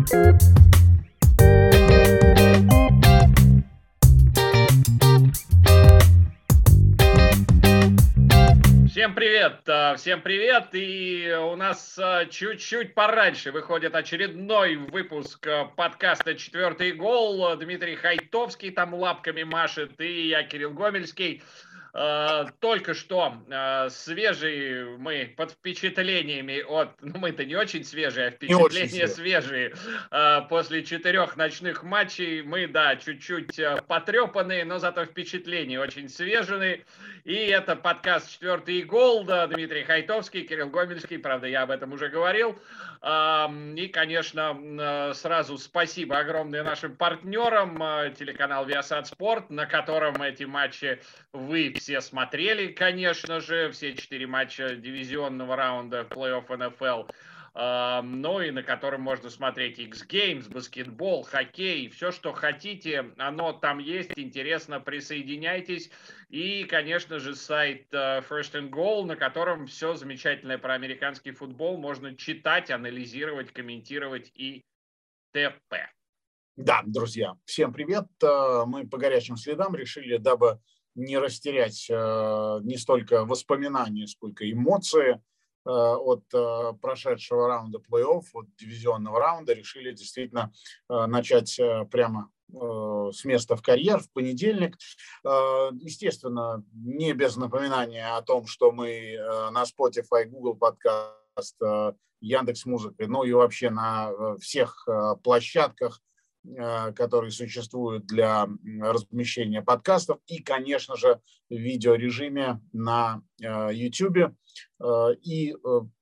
Всем привет, а, всем привет, и у нас а, чуть-чуть пораньше выходит очередной выпуск а, подкаста «Четвертый гол». Дмитрий Хайтовский там лапками машет, и я, Кирилл Гомельский. Э, только что э, свежие мы под впечатлениями от, ну мы-то не очень свежие, а впечатления свежие э, после четырех ночных матчей. Мы, да, чуть-чуть потрепанные, но зато впечатления очень свежие. И это подкаст «Четвертый гол», Дмитрий Хайтовский, Кирилл Гомельский, правда, я об этом уже говорил. И, конечно, сразу спасибо огромное нашим партнерам, телеканал Viasat Sport, на котором эти матчи вы все смотрели, конечно же, все четыре матча дивизионного раунда плей-офф НФЛ, ну и на котором можно смотреть X-Games, баскетбол, хоккей, все, что хотите, оно там есть, интересно, присоединяйтесь. И, конечно же, сайт э, First and Goal, на котором все замечательное про американский футбол можно читать, анализировать, комментировать и т.п. Да, друзья, всем привет. Э, мы по горячим следам решили, дабы не растерять э, не столько воспоминания, сколько эмоции э, от э, прошедшего раунда плей-офф, от дивизионного раунда, решили действительно начать прямо с места в карьер в понедельник. Естественно, не без напоминания о том, что мы на Spotify, Google подкаст, Яндекс Музыка, ну и вообще на всех площадках которые существуют для размещения подкастов и, конечно же, в видеорежиме на YouTube. Э, э, и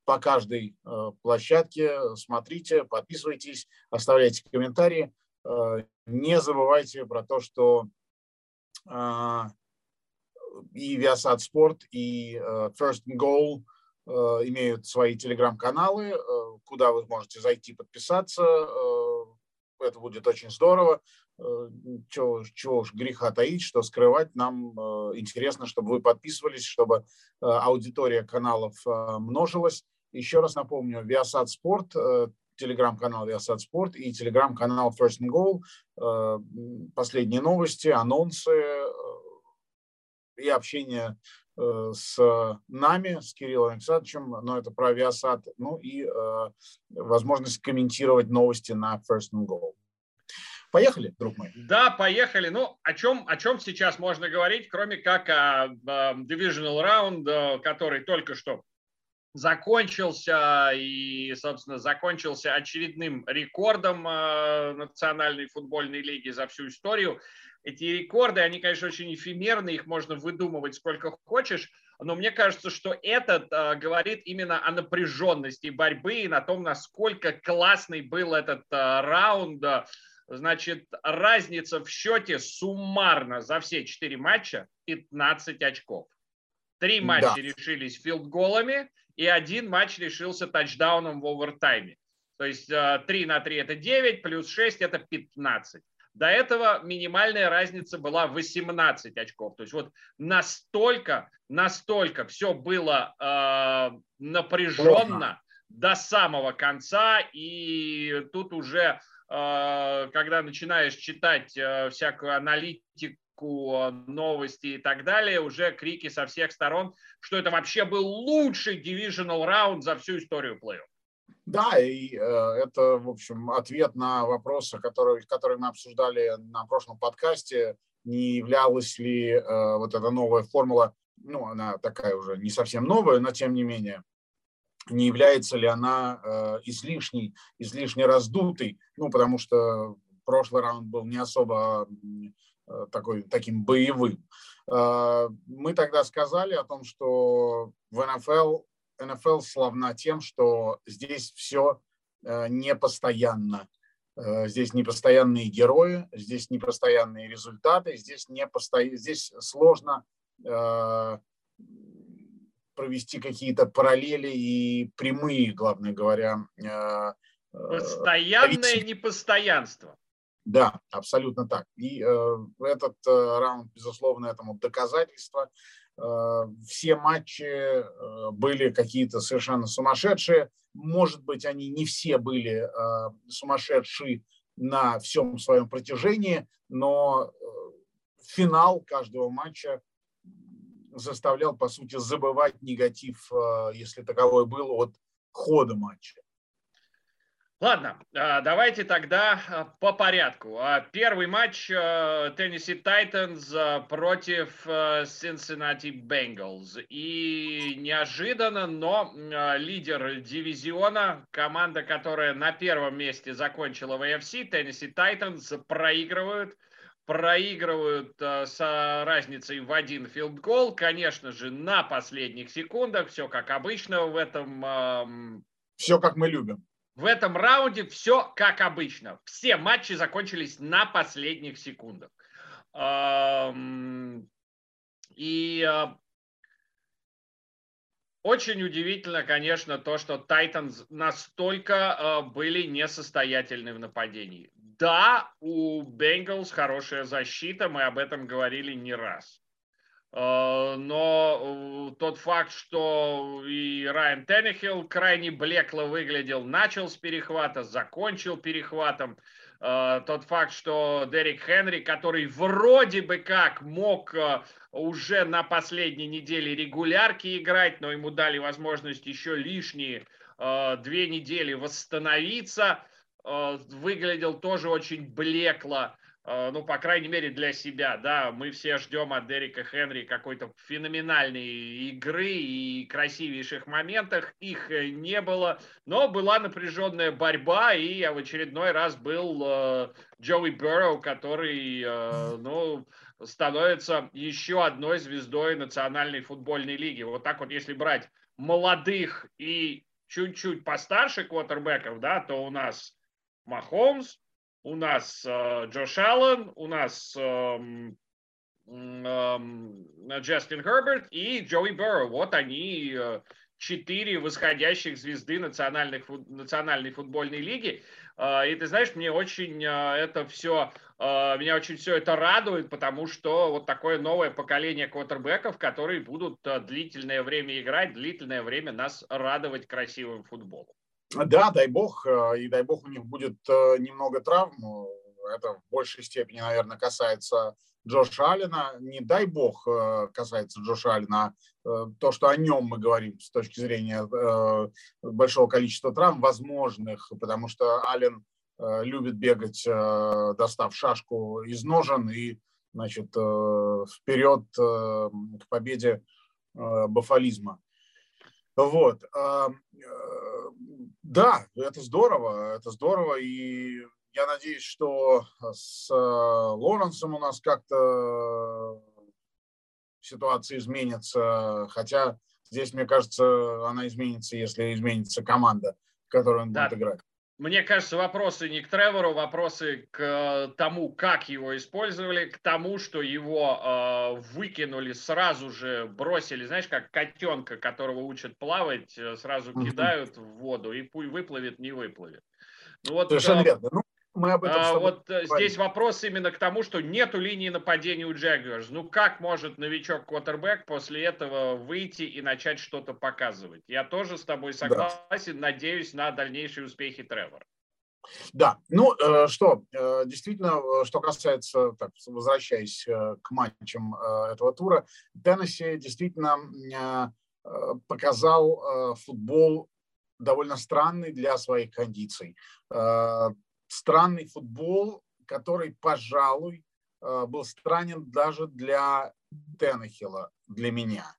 по каждой площадке смотрите, подписывайтесь, оставляйте комментарии. Не забывайте про то, что и Viasat Sport, и First Goal имеют свои телеграм-каналы, куда вы можете зайти подписаться, это будет очень здорово. Э, чего, чего уж греха таить, что скрывать. Нам э, интересно, чтобы вы подписывались, чтобы э, аудитория каналов множилась. Еще раз напомню, Viasat Sport, телеграм-канал Viasat Sport и телеграм-канал First and Goal. Последние новости, анонсы и общение с нами, с Кириллом Александровичем, но это про Viasat, ну и э, возможность комментировать новости на First and Goal. Поехали, друг мой. Да, поехали. Ну, о чем, о чем сейчас можно говорить, кроме как о, о Divisional Round, который только что закончился и, собственно, закончился очередным рекордом э, Национальной футбольной лиги за всю историю эти рекорды, они, конечно, очень эфемерны, их можно выдумывать сколько хочешь, но мне кажется, что этот э, говорит именно о напряженности борьбы и на том, насколько классный был этот э, раунд. Значит, разница в счете суммарно за все четыре матча 15 очков. Три матча да. решились филдголами, и один матч решился тачдауном в овертайме. То есть 3 э, на 3 это 9, плюс 6 это 15. До этого минимальная разница была 18 очков. То есть вот настолько, настолько все было э, напряженно до самого конца. И тут уже, э, когда начинаешь читать э, всякую аналитику, новости и так далее, уже крики со всех сторон, что это вообще был лучший divisional раунд за всю историю плей-офф. Да, и э, это, в общем, ответ на вопросы, которые, которые мы обсуждали на прошлом подкасте. Не являлась ли э, вот эта новая формула, ну, она такая уже не совсем новая, но тем не менее, не является ли она э, излишней, излишне раздутой, ну, потому что прошлый раунд был не особо э, такой, таким боевым. Э, мы тогда сказали о том, что в НФЛ НФЛ славна тем, что здесь все э, непостоянно. Э, здесь непостоянные герои, здесь непостоянные результаты, здесь, не посто... здесь сложно э, провести какие-то параллели и прямые, главное говоря. Постоянное непостоянство. Да, абсолютно так. И э, этот э, раунд, безусловно, этому доказательство. Все матчи были какие-то совершенно сумасшедшие. Может быть, они не все были сумасшедшие на всем своем протяжении, но финал каждого матча заставлял, по сути, забывать негатив, если таковой был, от хода матча. Ладно, а, давайте тогда а, по порядку. А, первый матч Теннесси Тайтанс против Cincinnati Bengals. И неожиданно, но лидер дивизиона, команда, которая на первом месте закончила в AFC, Теннесси Тайтанс, проигрывают проигрывают с разницей в один филдгол, конечно же, на последних секундах, все как обычно в этом... Все как мы любим. В этом раунде все как обычно. Все матчи закончились на последних секундах. И а, очень удивительно, конечно, то, что Тайтанс настолько а, были несостоятельны в нападении. Да, у Бенгалс хорошая защита, мы об этом говорили не раз. Э, но э, тот факт, что и Райан Теннихилл крайне блекло выглядел, начал с перехвата, закончил перехватом, э, тот факт, что Дерек Хенри, который вроде бы как мог уже на последней неделе регулярки играть, но ему дали возможность еще лишние две недели восстановиться, выглядел тоже очень блекло. Э, ну, по крайней мере, для себя, да, мы все ждем от Дерека Хенри какой-то феноменальной игры и красивейших моментах, их э, не было, но была напряженная борьба, и в очередной раз был э, Джоуи Берроу, который, э, ну, становится еще одной звездой Национальной футбольной лиги. Вот так вот, если брать молодых и чуть-чуть постарше квотербеков, да, то у нас Махомс, у нас э, Джош Аллен, у нас эм, эм, Джастин Херберт и Джоуи Берро. Вот они э, четыре восходящих звезды национальных, национальной футбольной лиги. Э, и ты знаешь, мне очень это все, меня очень все это радует, потому что вот такое новое поколение квотербеков, которые будут длительное время играть, длительное время нас радовать красивым футболом. Да, дай бог, э, и дай бог у них будет э, немного травм. Это в большей степени, наверное, касается Джоша Аллена. Не дай бог э, касается Джоша Аллена, а то, что о нем мы говорим с точки зрения большого количества травм возможных, потому что Аллен любит бегать, достав шашку из ножен и значит, вперед к победе бафализма. Вот. Да, это здорово, это здорово, и я надеюсь, что с э, Лоренсом у нас как-то ситуация изменится, хотя здесь, мне кажется, она изменится, если изменится команда, в которой он да. будет играть. Мне кажется, вопросы не к Тревору, вопросы к тому, как его использовали, к тому, что его э, выкинули, сразу же бросили, знаешь, как котенка, которого учат плавать, э, сразу кидают в воду, и пусть выплывет, не выплывет. Ну, вот, Совершенно э, верно. Ну, мы об этом а, Вот э, говорим. здесь вопрос именно к тому, что нету линии нападения у Джаггерс. Ну как может новичок квотербек после этого выйти и начать что-то показывать? Я тоже с тобой согласен, да. надеюсь на дальнейшие успехи Тревора. Да, ну э, что, э, действительно, что касается, так, возвращаясь к матчам этого тура, Теннесси действительно показал футбол довольно странный для своих кондиций странный футбол, который, пожалуй, э, был странен даже для Теннехилла, для меня.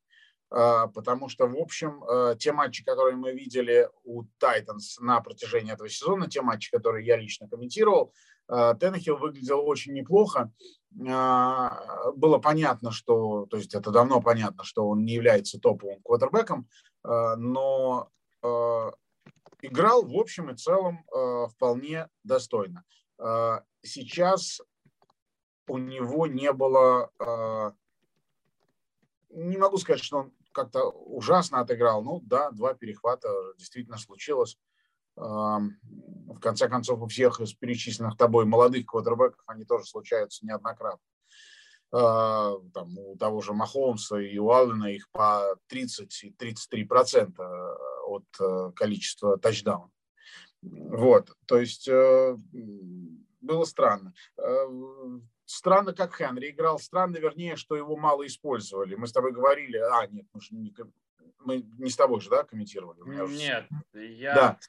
Э, потому что, в общем, э, те матчи, которые мы видели у Тайтанс на протяжении этого сезона, те матчи, которые я лично комментировал, Теннехилл выглядел очень неплохо. Было понятно, что, то есть это давно понятно, что он не является топовым квотербеком, но играл в общем и целом э, вполне достойно. Э, сейчас у него не было, э, не могу сказать, что он как-то ужасно отыграл. Ну да, два перехвата действительно случилось. В конце концов, у всех из перечисленных тобой молодых квотербеков они тоже случаются неоднократно. Там, у того же Махомса и у Аллена их по 30 и 33 процента от количества тачдаунов. Вот, то есть было странно. Странно, как Хенри играл. Странно, вернее, что его мало использовали. Мы с тобой говорили, а, нет, мы, не, мы не с тобой же, да, комментировали? Нет, я... Да.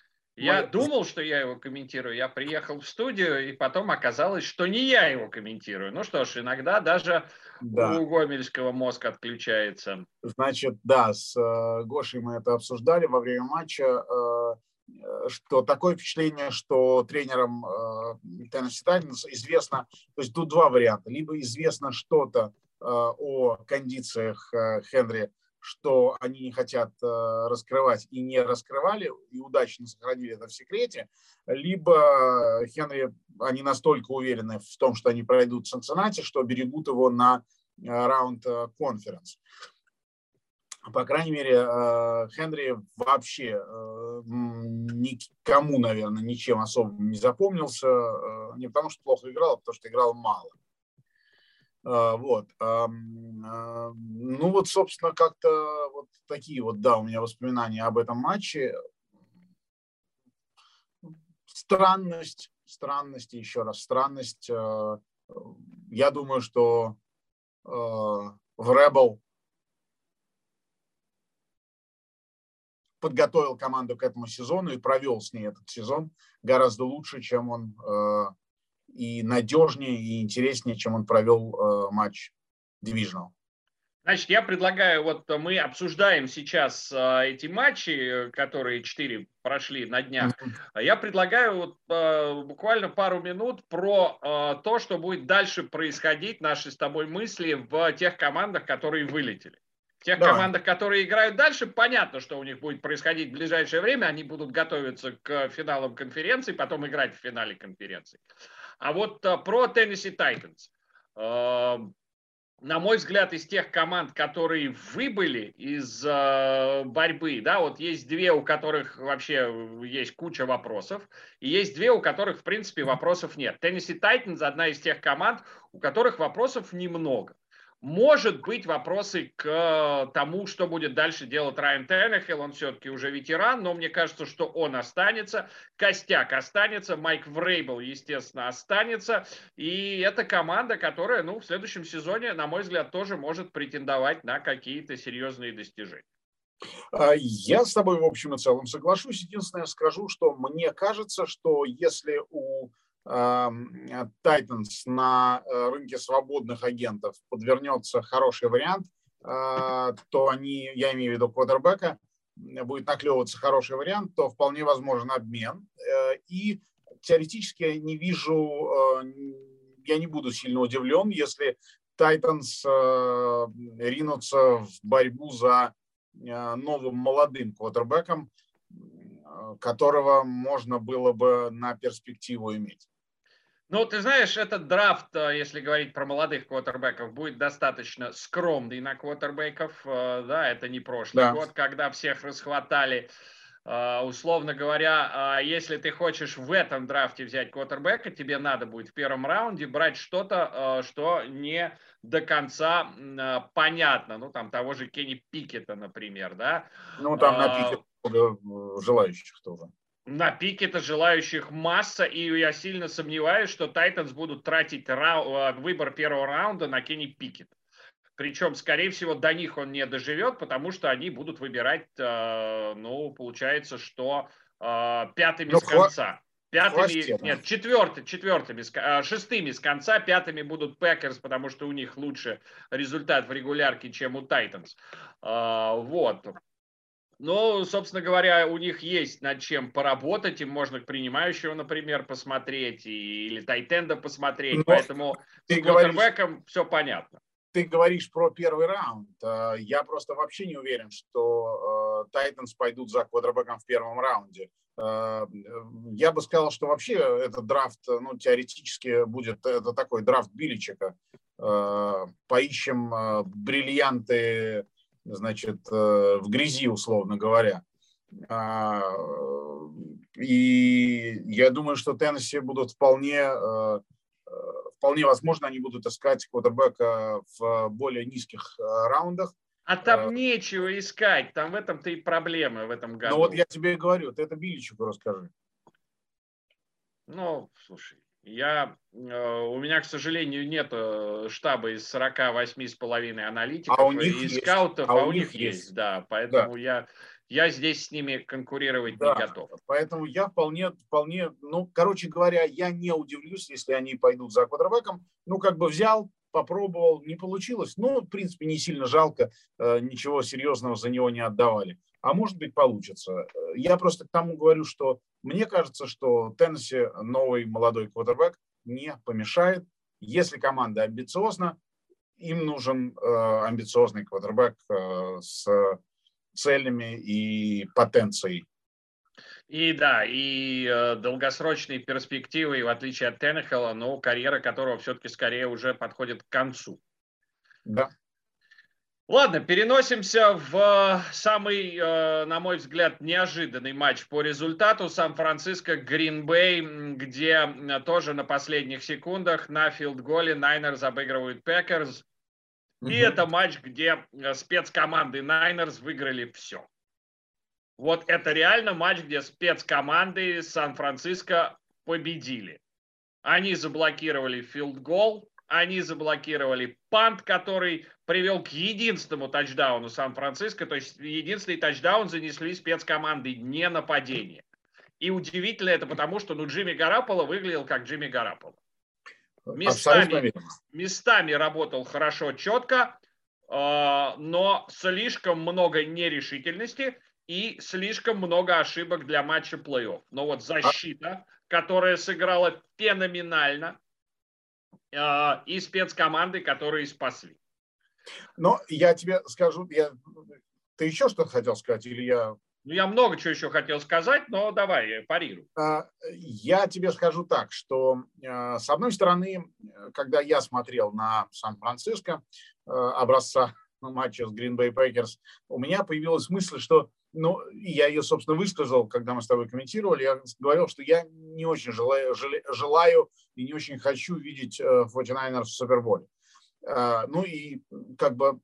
Я Мы... думал, что я его комментирую. Я приехал в студию, и потом оказалось, что не я его комментирую. Ну что ж, иногда даже да. у Гомельского мозг отключается. Значит, да, с э, Гошей мы это обсуждали во время матча, э, что такое впечатление, что тренерам э, Теннесси Тайтанс известно, то есть тут два варианта. Либо известно что-то э, о кондициях э, Хенри что они не хотят э, раскрывать и не раскрывали, и удачно сохранили это в секрете, либо Хенри, они настолько уверены в том, что они пройдут в Цинциннати, что берегут его на э, раунд э, конференс. По крайней мере, Хенри вообще никому, наверное, ничем особым не запомнился. Не потому, что плохо играл, а потому, что играл мало. А, вот. Ну вот, собственно, как-то вот такие вот, да, у меня воспоминания об этом матче. Странность, странность, еще раз, странность. А, я думаю, что а, в Rebel подготовил команду к этому сезону и провел с ней этот сезон гораздо лучше, чем он и надежнее, и интереснее, чем он провел э, матч Divisional. Значит, я предлагаю, вот мы обсуждаем сейчас э, эти матчи, которые четыре прошли на днях. Я предлагаю вот э, буквально пару минут про э, то, что будет дальше происходить, наши с тобой мысли в тех командах, которые вылетели. В тех Давай. командах, которые играют дальше, понятно, что у них будет происходить в ближайшее время. Они будут готовиться к финалам конференции, потом играть в финале конференции. А вот а, про Теннесси Тайтанс. А, на мой взгляд, из тех команд, которые выбыли из э, борьбы, да, вот есть две, у которых вообще есть куча вопросов, и есть две, у которых, в принципе, вопросов нет. Теннесси Тайтанс одна из тех команд, у которых вопросов немного. Может быть, вопросы к э, тому, что будет дальше делать Райан Теннехилл. Он все-таки уже ветеран, но мне кажется, что он останется. Костяк останется. Майк Врейбл, естественно, останется. И это команда, которая ну, в следующем сезоне, на мой взгляд, тоже может претендовать на какие-то серьезные достижения. А, я с тобой, в общем и целом, соглашусь. Единственное, скажу, что мне кажется, что если у Тайтанс на э, рынке свободных агентов подвернется хороший вариант, э, то они, я имею в виду квотербека, будет наклевываться хороший вариант, то вполне возможен обмен. Э, и теоретически я не вижу, я не буду сильно удивлен, если Тайтанс ринутся в борьбу за новым молодым квотербеком, которого можно было бы на перспективу иметь. Ну, ты знаешь, этот драфт, э, если говорить про молодых квотербеков, будет достаточно скромный на квотербеков. Э, да, это не прошлый да. год, когда всех расхватали. Э, условно говоря, если ты хочешь в этом драфте взять квотербека, тебе надо будет в первом раунде брать что-то, что не до конца понятно. Ну, там того же Кенни Пикета, например, да. Ну, там на Пикет желающих тоже. На пике это желающих масса, и я сильно сомневаюсь, что Тайтанс будут тратить рау- э, выбор первого раунда на Кенни Пикет. Причем, скорее всего, до них он не доживет, потому что они будут выбирать, э, ну, получается, что э, пятыми ну, с конца. Пятыми, нет, четвертый, четвертыми, шестыми с конца, пятыми будут Пекерс, потому что у них лучше результат в регулярке, чем у Тайтанс. Вот. Ну, собственно говоря, у них есть над чем поработать. Им можно к принимающему, например, посмотреть или тайтенда посмотреть. Но поэтому с квотербеком все понятно. Ты говоришь про первый раунд. Э, я просто вообще не уверен, что Тайтанс пойдут за квотербеком в первом раунде. Э, я бы сказал, что вообще этот драфт, ну, теоретически будет это такой драфт Биличека. Э, поищем бриллианты значит, э, в грязи, условно говоря. А, и я думаю, что Теннесси будут вполне, э, вполне возможно, они будут искать квотербека в более низких раундах. А там нечего искать, там в этом-то и проблемы в этом году. Ну вот я тебе и говорю, ты это Биличику расскажи. Ну, слушай, я, у меня, к сожалению, нет штаба из 48 с половиной аналитиков а у них и есть. скаутов, а, а, у у них них есть. есть, да, поэтому Да. я я здесь с ними конкурировать Да, не готов. Поэтому я вполне, вполне, ну, короче говоря, я не удивлюсь, если они пойдут за квадрбеком. Ну, как бы взял, попробовал, не получилось. Ну, в принципе, не сильно жалко, э, ничего серьезного за него не отдавали. А может быть, получится. Э, Я просто к тому говорю, что мне кажется, что Теннесси новый молодой квотербек не помешает. Если команда амбициозна, им нужен э, амбициозный квотербек э, с целями и потенцией. И да, и э, долгосрочные перспективы, в отличие от Теннехела, но карьера которого все-таки скорее уже подходит к концу. Да. Ладно, переносимся в э, самый, э, на мой взгляд, неожиданный матч по результату. Сан-Франциско, Гринбей, где э, тоже на последних секундах на филдголе Найнерс обыгрывают Пекерс. И Мгм. это матч, где спецкоманды Найнерс выиграли все. Вот это реально матч, где спецкоманды Сан-Франциско победили. Они заблокировали филдгол, они заблокировали пант, который привел к единственному тачдауну Сан-Франциско. То есть единственный тачдаун занесли спецкоманды, не нападение. И удивительно это потому, что ну, Джимми Гараполо выглядел как Джимми Гараполо. Местами, местами работал хорошо, четко, э, но слишком много нерешительности и слишком много ошибок для матча плей-офф. Но вот защита, которая сыграла феноменально, и спецкоманды, которые спасли. Но я тебе скажу, я... ты еще что-то хотел сказать или я Ну, я много чего еще хотел сказать, но давай, я парирую. А, Я тебе скажу так, что э, с одной стороны, когда я смотрел на Сан-Франциско образца матча с Green Bay Packers, у меня появилась мысль, что, ну, я ее, собственно, высказал, когда мы с тобой комментировали, я говорил, что я не очень желаю, желаю и не очень хочу видеть э, 49ers в Суперболе. Э, Ну и как бы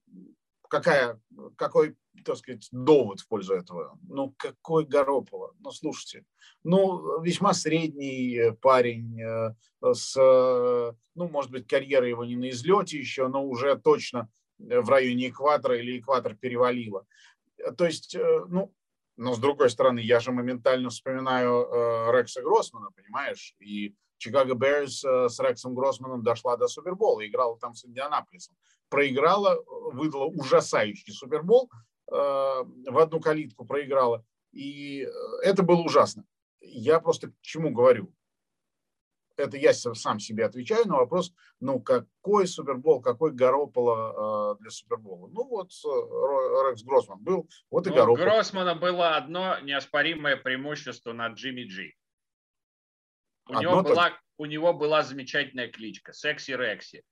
какая, какой, так сказать, довод в пользу этого? Ну, какой Garoppolo? Ну, слушайте, ну, весьма средний э, парень э, с, э, ну, может быть, карьера его не на излете еще, но уже точно э, в районе экватора или экватор перевалило. Э, То есть, э, ну, но с другой стороны, я же моментально вспоминаю э, Рекса Гроссмана, понимаешь, и Чикаго Берс с Рексом Гроссманом дошла до Супербола, играла там с Индианаполисом. Проиграла, выдала ужасающий Супербол, в одну калитку проиграла, и это было ужасно. Я просто к чему говорю? Это я сам себе отвечаю на вопрос, ну какой Супербол, какой Гарополо э, для Супербола? Ну вот э, Рекс Гроссман был, вот и Ну, у Гарополо. Гроссмана было одно неоспоримое преимущество над Джимми Джи. У, Одно него только? была, у него была замечательная кличка Секси Рекси.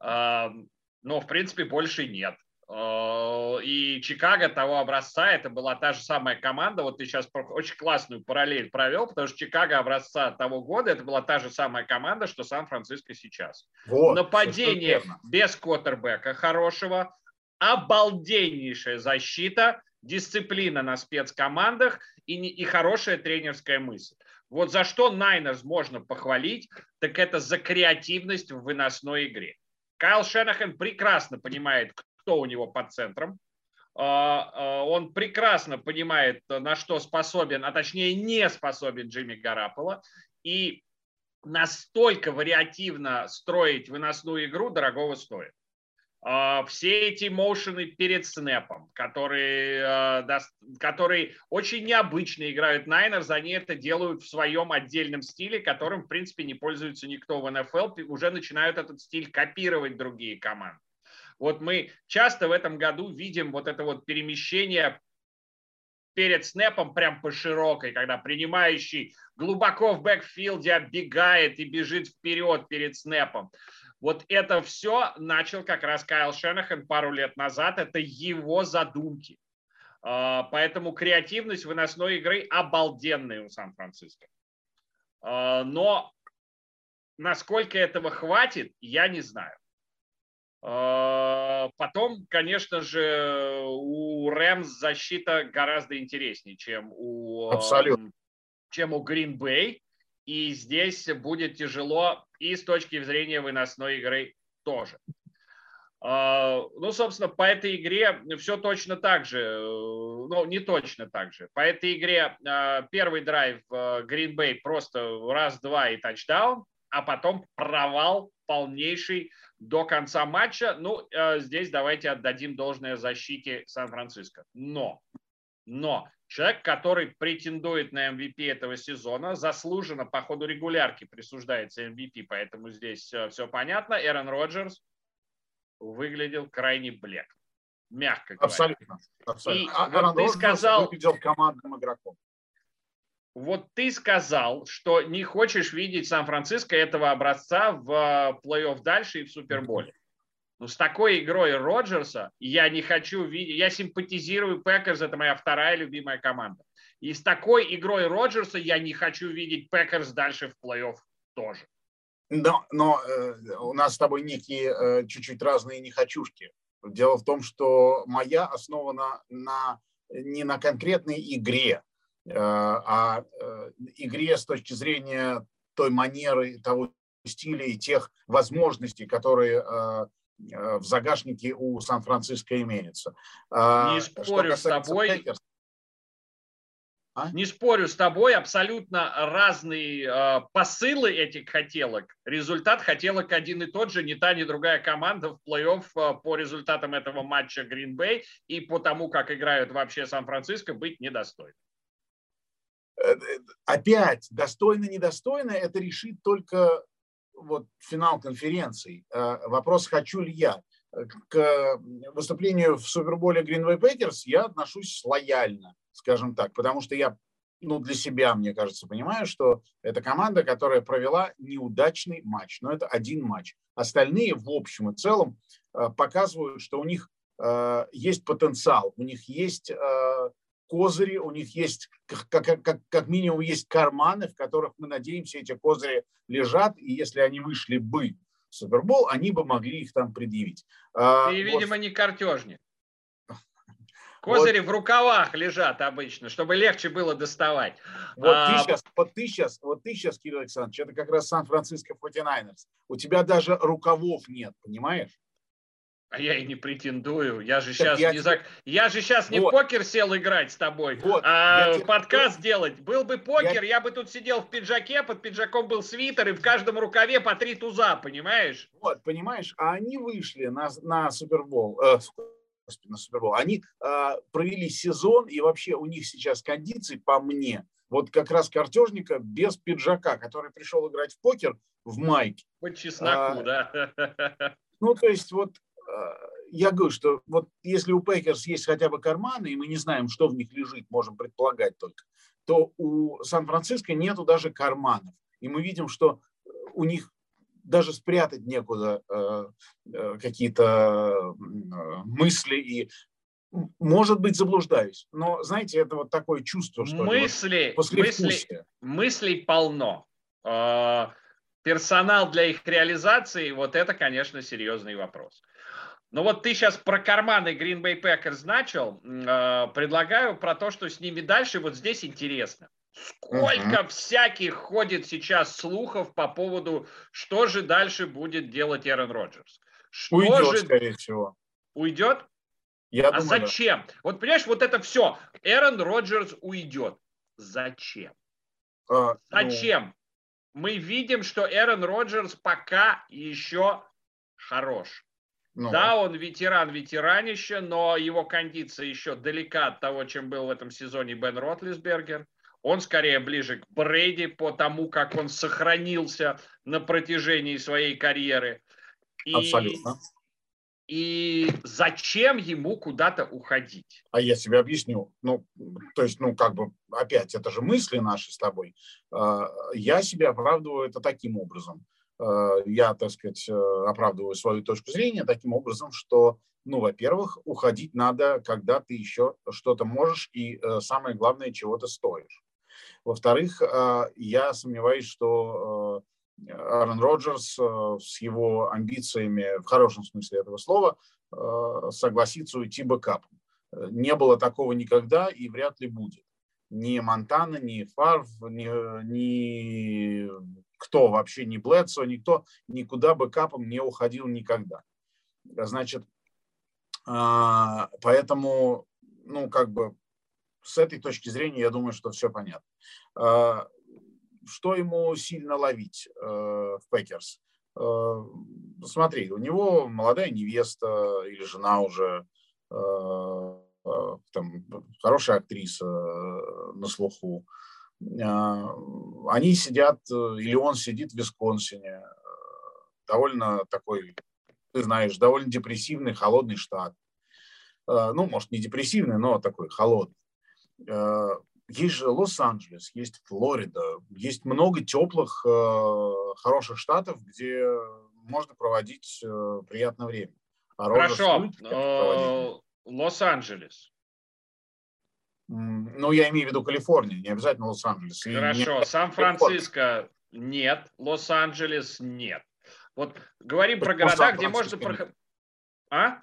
Но, в принципе, больше нет. А, И Чикаго того образца, это была та же самая команда. Вот ты сейчас очень классную параллель провел, потому что Чикаго образца того года, это была та же самая команда, что Сан-Франциско сейчас. Вот, Нападение без квотербека хорошего, обалденнейшая защита, дисциплина на спецкомандах и, не- и хорошая тренерская мысль. Вот за что Найнерс можно похвалить, так это за креативность в выносной игре. Кайл Шенахан прекрасно понимает, кто у него под центром. А, а, Он прекрасно понимает, на что способен, а точнее не способен Джимми Гараполо. И настолько вариативно строить выносную игру дорогого стоит. А, Все эти моушены перед снэпом, которые, которые очень необычно играют Найнерс, они это делают в своем отдельном стиле, которым, в принципе, не пользуется никто в НФЛ, уже начинают этот стиль копировать другие команды. Вот мы часто в этом году видим вот это вот перемещение перед снэпом прям по широкой, когда принимающий глубоко в бэкфилде оббегает и бежит вперед перед снэпом. Вот это все начал как раз Кайл Шенахан пару лет назад. Это его задумки. А, Поэтому креативность выносной игры обалденная у Сан-Франциско. А, Но насколько этого хватит, я не знаю. А, потом, конечно же, у Рэмс защита гораздо интереснее, чем у, Абсолютно. чем у Green Bay. И здесь будет тяжело и с точки зрения выносной игры тоже. А, ну, собственно, по этой игре все точно так же, э, ну, не точно так же. По этой игре а, первый драйв Green Bay просто раз-два и тачдаун, а потом провал полнейший до конца матча. Ну, э, здесь давайте отдадим должное защите Сан-Франциско. Но, но человек, который претендует на MVP этого сезона, заслуженно по ходу регулярки присуждается MVP, поэтому здесь э, все понятно. Эрон Роджерс выглядел крайне блекло, мягко говоря. Абсолютно. абсолютно. И а, вот ты сказал... выглядел командным игроком вот ты сказал, что не хочешь видеть Сан-Франциско этого образца в э, плей-офф дальше и в Суперболе. Ну, с такой игрой Роджерса я не хочу видеть... Я симпатизирую Пекерс, это моя вторая любимая команда. И с такой игрой Роджерса я не хочу видеть Пекерс дальше в плей-офф тоже. Но, но э, у нас с тобой некие э, чуть-чуть разные нехочушки. Дело в том, что моя основана на, не на конкретной игре, Э, а э, игре с точки зрения той манеры, того стиля и тех возможностей, которые э, в загашнике у Сан-Франциско имеются. А, Не спорю с тобой. Пекерс, а? Не спорю с тобой, абсолютно разные э, посылы этих хотелок. Результат хотелок один и тот же, ни та, ни другая команда в плей-офф э, по результатам этого матча Bay и по тому, как играют вообще Сан-Франциско, быть недостойны. Э, опять, достойно, недостойно, это решит только вот финал конференции. Э, вопрос, хочу ли я. К выступлению в Суперболе Green Bay Packers я отношусь лояльно, скажем так, потому что я ну, для себя, мне кажется, понимаю, что это команда, которая провела неудачный матч. Но это один матч. Остальные, в общем и целом, э, показывают, что у них есть потенциал, у них есть козыри, у них есть, как, как, как минимум, есть карманы, в которых, мы надеемся, эти козыри лежат, и если они вышли бы в Супербол, они бы могли их там предъявить. А, Ты, вот. видимо, не картежник. Козыри вот. в рукавах лежат обычно, чтобы легче было доставать. Вот, а... ты сейчас, вот ты сейчас, вот ты сейчас, Кирилл Александрович, это как раз Сан-Франциско 49ers. У тебя даже рукавов нет, понимаешь? А я и не претендую. Я же сейчас я не за... я же сейчас не вот. в покер сел играть с тобой, вот. а я подкаст тебе... делать. Был бы покер, я... я бы тут сидел в пиджаке, под пиджаком был свитер, и в каждом рукаве по три туза, понимаешь? Вот, понимаешь, а они вышли на, на Супербол, э, на Супербол, они э, провели сезон, и вообще у них сейчас кондиции, по мне, вот как раз картежника без пиджака, который пришел играть в покер в майке. По чесноку, а, да. Ну, то есть вот я говорю, что вот если у Пейкерс есть хотя бы карманы, и мы не знаем, что в них лежит, можем предполагать только, то у Сан-Франциско нету даже карманов. И мы видим, что у них даже спрятать некуда э, э, какие-то мысли и может быть, заблуждаюсь, но, знаете, это вот такое чувство, что мысли, вот мысли, мыслей полно. Персонал для их реализации, вот это, конечно, серьезный вопрос. Ну вот ты сейчас про карманы Green Bay Packers начал. Э, предлагаю про то, что с ними дальше. Вот здесь интересно. Сколько uh-huh. всяких ходит сейчас слухов по поводу, что же дальше будет делать Эрон Роджерс? Что Уйдет, же... скорее всего. Уйдет? Я а думаю, зачем? Да. Вот понимаешь, вот это все. Эрон Роджерс уйдет. Зачем? А, зачем? Ну... Мы видим, что Эрон Роджерс пока еще хорош. Ну. Да, он ветеран ветеранище, но его кондиция еще далека от того, чем был в этом сезоне Бен Ротлисбергер. Он скорее ближе к Брейди по тому, как он сохранился на протяжении своей карьеры. И, Абсолютно. И зачем ему куда-то уходить? А я себе объясню. Ну, то есть, ну, как бы, опять, это же мысли наши с тобой. А, я себе оправдываю это таким образом. Э, я, так сказать, э, оправдываю свою точку зрения таким образом, что, ну, во-первых, уходить надо, когда ты еще что-то можешь и, э, самое главное, чего то стоишь. Во-вторых, я сомневаюсь, что Аарон Роджерс с его амбициями, в хорошем смысле этого слова, согласится уйти бэкапом. Не было такого никогда и вряд ли будет. Ни Монтана, ни Фарв, ни, ни кто вообще, ни Блэдсо, никто никуда бэкапом не уходил никогда. Значит, поэтому, ну, как бы с этой точки зрения, я думаю, что все понятно. Что ему сильно ловить э, в Пекерс? Э, смотри, у него молодая невеста или жена уже, э, там, хорошая актриса на слуху. Они сидят, или он сидит в Висконсине, довольно такой, ты знаешь, довольно депрессивный, холодный штат. Ну, может, не депрессивный, но такой холодный. Э, есть же Лос-Анджелес, есть Флорида, есть много теплых, э, хороших штатов, где можно проводить э, приятное время. А Хорошо, Лос-Анджелес. Ну, я имею в виду Калифорния, не обязательно Лос-Анджелес. Хорошо, Сан-Франциско нет, Лос-Анджелес нет. Вот говорим про города, где можно... А?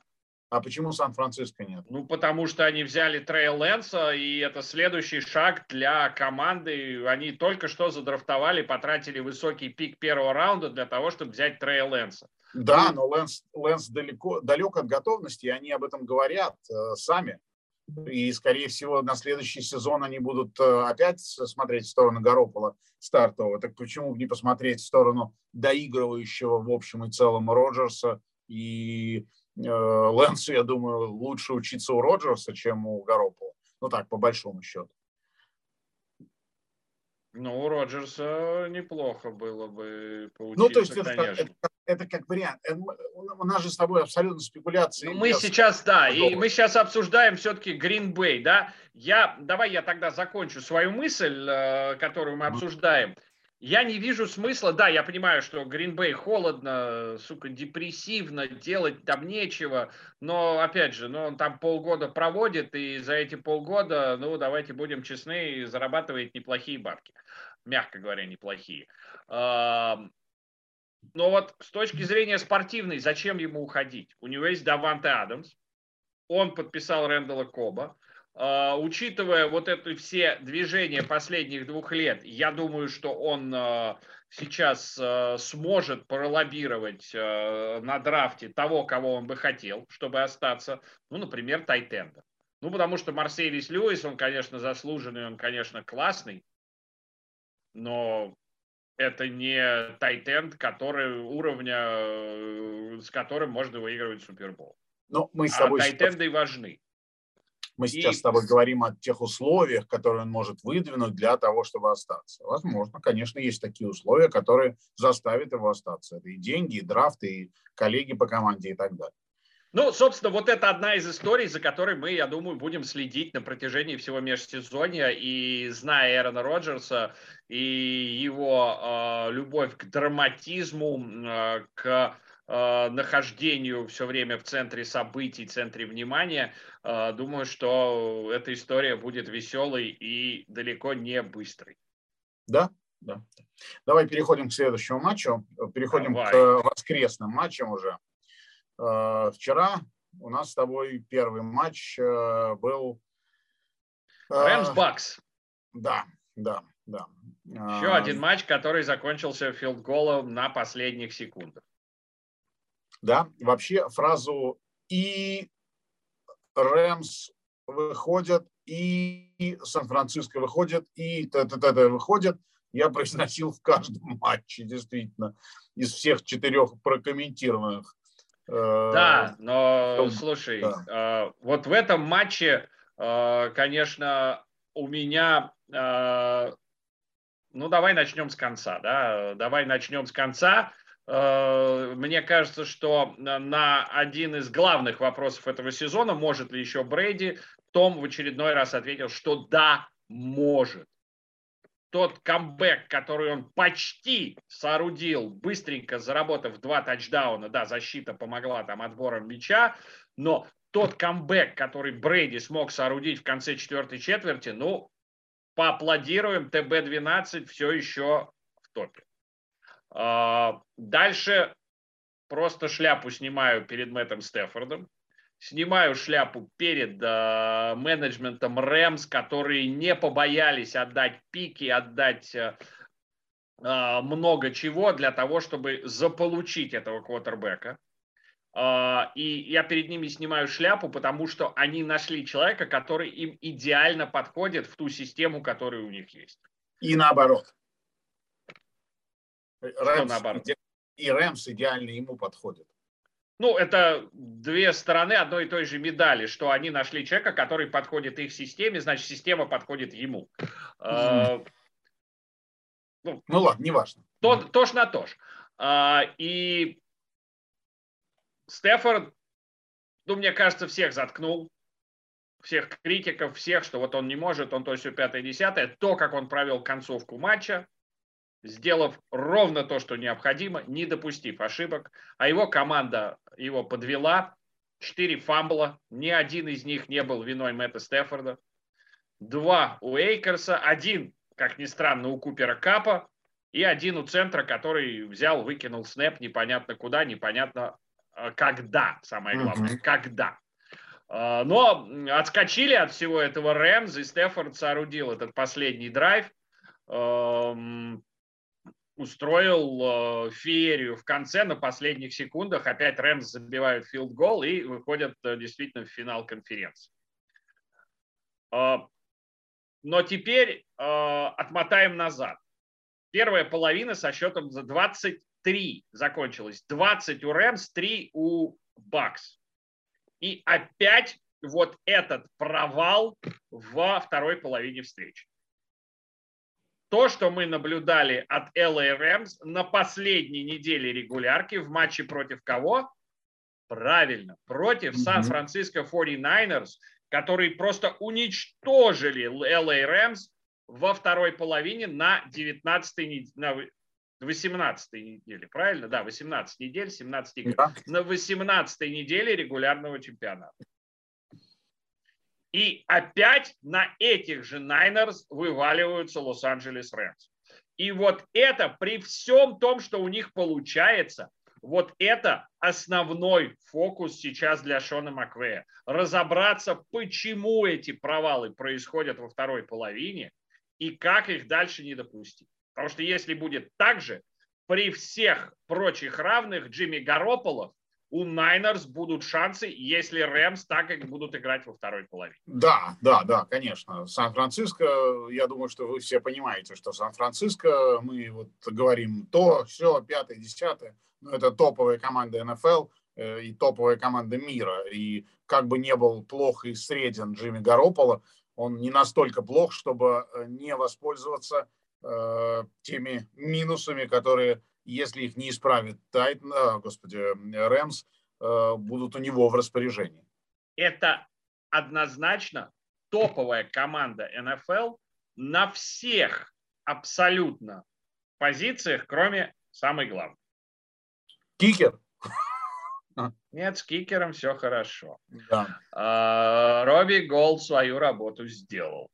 А почему Сан-Франциско нет? Ну, потому что они взяли Трей Лэнса, и это следующий шаг для команды. Они только что задрафтовали, потратили высокий пик первого раунда для того, чтобы взять Трей Лэнса. Да, но Лэнс, Лэнс далеко, далек от готовности, и они об этом говорят э, сами. И, скорее всего, на следующий сезон они будут э, опять смотреть в сторону Гараполо стартового. Так почему бы не посмотреть в сторону доигрывающего в общем и целом Роджерса и Лэнсу, я думаю, лучше учиться у Роджерса, чем у Гаропова. Ну так, по большому счету. Ну, у Роджерса неплохо было бы поучиться, Ну, то есть это, конечно. Это, это как вариант. Э, у нас же с тобой абсолютно спекуляции. Ну, мы сейчас, да, и мы сейчас обсуждаем все-таки Green Bay, да. Я, давай я тогда закончу свою мысль, э, которую мы обсуждаем. Я не вижу смысла, да, я понимаю, что Гринбей холодно, сука, депрессивно, делать там нечего, но, опять же, ну, он там полгода проводит, и за эти полгода, ну, давайте будем честны, зарабатывает неплохие бабки, мягко говоря, неплохие. Но вот с точки зрения спортивной, зачем ему уходить? У него есть Даванте Адамс, он подписал Рэндала Коба, учитывая вот это все движения последних двух лет, я думаю, что он а, сейчас а, сможет пролоббировать на драфте того, кого он бы хотел, чтобы остаться, ну, например, Тайтенда. Ну, потому что Марселис Льюис, он, конечно, заслуженный, он, конечно, классный, но это не тайтенд, который уровня, э, с которым можно выигрывать Супербол. Но мы с тобой а тайтенды важны. Мы сейчас и... с тобой говорим о тех условиях, которые он может выдвинуть для того, чтобы остаться. Возможно, конечно, есть такие условия, которые заставят его остаться. Это и деньги, и драфты, и коллеги по команде и так далее. Ну, собственно, вот это одна из историй, за которой мы, я думаю, будем следить на протяжении всего межсезонья. И зная Эрона Роджерса и его э, любовь к драматизму, э, к нахождению все время в центре событий, в центре внимания, э, думаю, что эта история будет веселой и далеко не быстрой. Да, да. Давай переходим к следующему матчу. Переходим Давай. к воскресным матчам уже. Э, вчера у нас с тобой первый матч был... Рэмс Бакс. Да, да, да. Еще один матч, который закончился филдголом на последних секундах да, вообще фразу и Рэмс выходят, и Сан-Франциско выходят, и т-т-т выходят, я произносил в каждом матче, действительно, из всех четырех прокомментированных. Э, да, но слушай, да. Э, вот в этом матче, э, конечно, у меня, ну давай начнем с конца, да, давай начнем с конца. Э, мне кажется, что на один из главных вопросов этого сезона, может ли еще Брейди, Том в очередной раз ответил, что да, может. Тот камбэк, который он почти соорудил, быстренько заработав два тачдауна, да, защита помогла там отбором мяча, но тот камбэк, который Брейди смог соорудить в конце четвертой четверти, ну, поаплодируем, ТБ-12 все еще в топе. Дальше просто шляпу снимаю перед Мэттом Стефордом снимаю шляпу перед э, менеджментом Рэмс, которые не побоялись отдать пики, отдать э, э, много чего для того, чтобы заполучить этого квотербека. Э, и я перед ними снимаю шляпу, потому что они нашли человека, который им идеально подходит в ту систему, которая у них есть. И наоборот. Рэмс, наоборот? И Рэмс идеально ему подходит ну, это две стороны одной и той же медали, что они нашли человека, который подходит их системе, значит, система подходит ему. Mm. Ну, ну ладно, неважно. То, то ж на то ж. А, и Стефорд, ну, мне кажется, всех заткнул, всех критиков, всех, что вот он не может, он то все пятое-десятое. То, как он провел концовку матча, сделав ровно то, что необходимо, не допустив ошибок, а его команда его подвела. Четыре фамбла, ни один из них не был виной Мэтта Стефорда. Два у Эйкерса, один, как ни странно, у Купера Капа и один у центра, который взял, выкинул снэп непонятно куда, непонятно э, когда, самое главное, mm-hmm. когда. Э, но отскочили от всего этого Рэмс, и Стефорд соорудил этот последний драйв эм, устроил э, феерию в конце на последних секундах. Опять Рэмс забивают филд-гол и выходят э, действительно в финал конференции. Э, но теперь э, отмотаем назад. Первая половина со счетом за 23 закончилась. 20 у Рэмс, 3 у Бакс. И опять вот этот провал во второй половине встречи то, что мы наблюдали от LA Rams на последней неделе регулярки в матче против кого? Правильно, против Сан-Франциско 49ers, которые просто уничтожили LA Rams во второй половине на 19 на 18 неделе, правильно? Да, 18 недель, 17 игр. Да. На 18 неделе регулярного чемпионата. И опять на этих же Найнерс вываливаются Лос-Анджелес Рэмс. И вот это при всем том, что у них получается, вот это основной фокус сейчас для Шона Маквея. Разобраться, почему эти провалы происходят во второй половине и как их дальше не допустить. Потому что если будет так же, при всех прочих равных Джимми Гарополов у Найнерс будут шансы, если Рэмс так и будут играть во второй половине. Да, да, да, конечно. Сан-Франциско, я думаю, что вы все понимаете, что Сан-Франциско, мы вот говорим то, все, пятое, десятое, но это топовая команда НФЛ э, и топовая команда мира. И как бы не был плох и среден Джимми Гарополо, он не настолько плох, чтобы э, не воспользоваться э, теми минусами, которые если их не исправит Тайтн, а, господи, Рэмс, э, будут у него в распоряжении. Это однозначно топовая команда НФЛ на всех абсолютно позициях, кроме самой главной. Кикер. Нет, с кикером все хорошо. Да. А, Робби Голд свою работу сделал.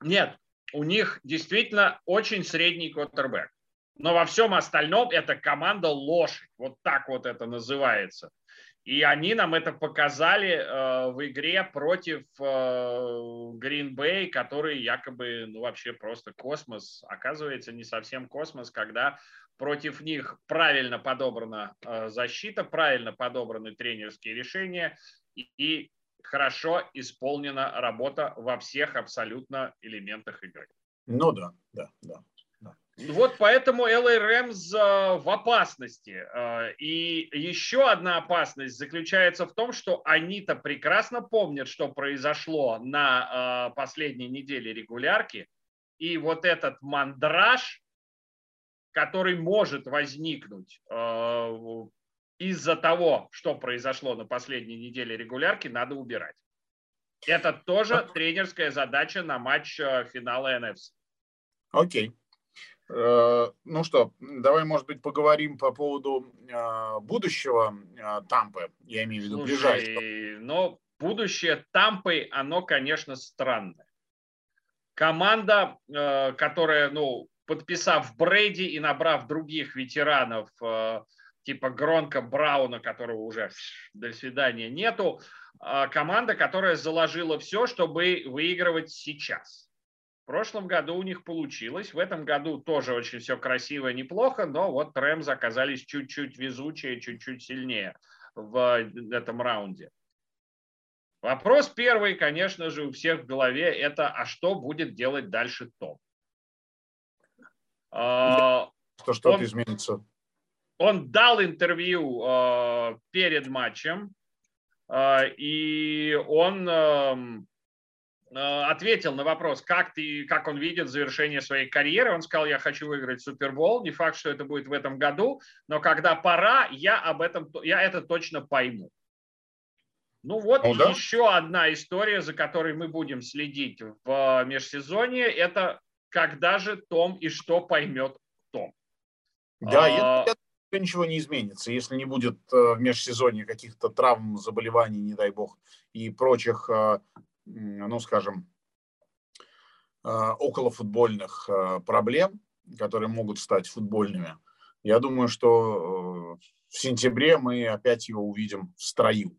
Нет, у них действительно очень средний квотербек. Но во всем остальном это команда лошадь. Вот так вот это называется. И они нам это показали э, в игре против Грин э, который якобы, ну вообще просто космос. Оказывается, не совсем космос, когда против них правильно подобрана э, защита, правильно подобраны тренерские решения и, и хорошо исполнена работа во всех абсолютно элементах игры. Ну да, да, да. Вот поэтому LA Rams э, в опасности. Э, и еще одна опасность заключается в том, что они-то прекрасно помнят, что произошло на э, последней неделе регулярки. И вот этот мандраж, который может возникнуть из-за того, что произошло на последней неделе регулярки, надо убирать. Это тоже тренерская задача на матч э, финала NFC. Окей. Э, ну что, давай, может быть, поговорим по поводу э, будущего Тампы. Я имею в виду Слушай, ближайшего. Но будущее Тампы, оно, конечно, странное. Команда, которая, ну, подписав Брейди и набрав других ветеранов, типа Гронка Брауна, которого уже до свидания нету, команда, которая заложила все, чтобы выигрывать сейчас. В прошлом году у них получилось, в этом году тоже очень все красиво и неплохо, но вот Рэмс оказались чуть-чуть везучее, чуть-чуть сильнее в этом раунде. Вопрос первый, конечно же, у всех в голове, это а что будет делать дальше Том? Что что-то изменится. Он дал интервью э, перед матчем, э, и он э, ответил на вопрос, как, ты, как он видит завершение своей карьеры. Он сказал, я хочу выиграть Супербол. Не факт, что это будет в этом году, но когда пора, я об этом, я это точно пойму. Ну вот ну, да? еще одна история, за которой мы будем следить в межсезонье, это когда же Том и что поймет Том. Да, а, я, ничего не изменится, если не будет э, в межсезонье каких-то травм, заболеваний, не дай бог, и прочих, э, ну скажем, э, околофутбольных проблем, которые могут стать футбольными. Я думаю, что в сентябре мы опять его увидим в строю.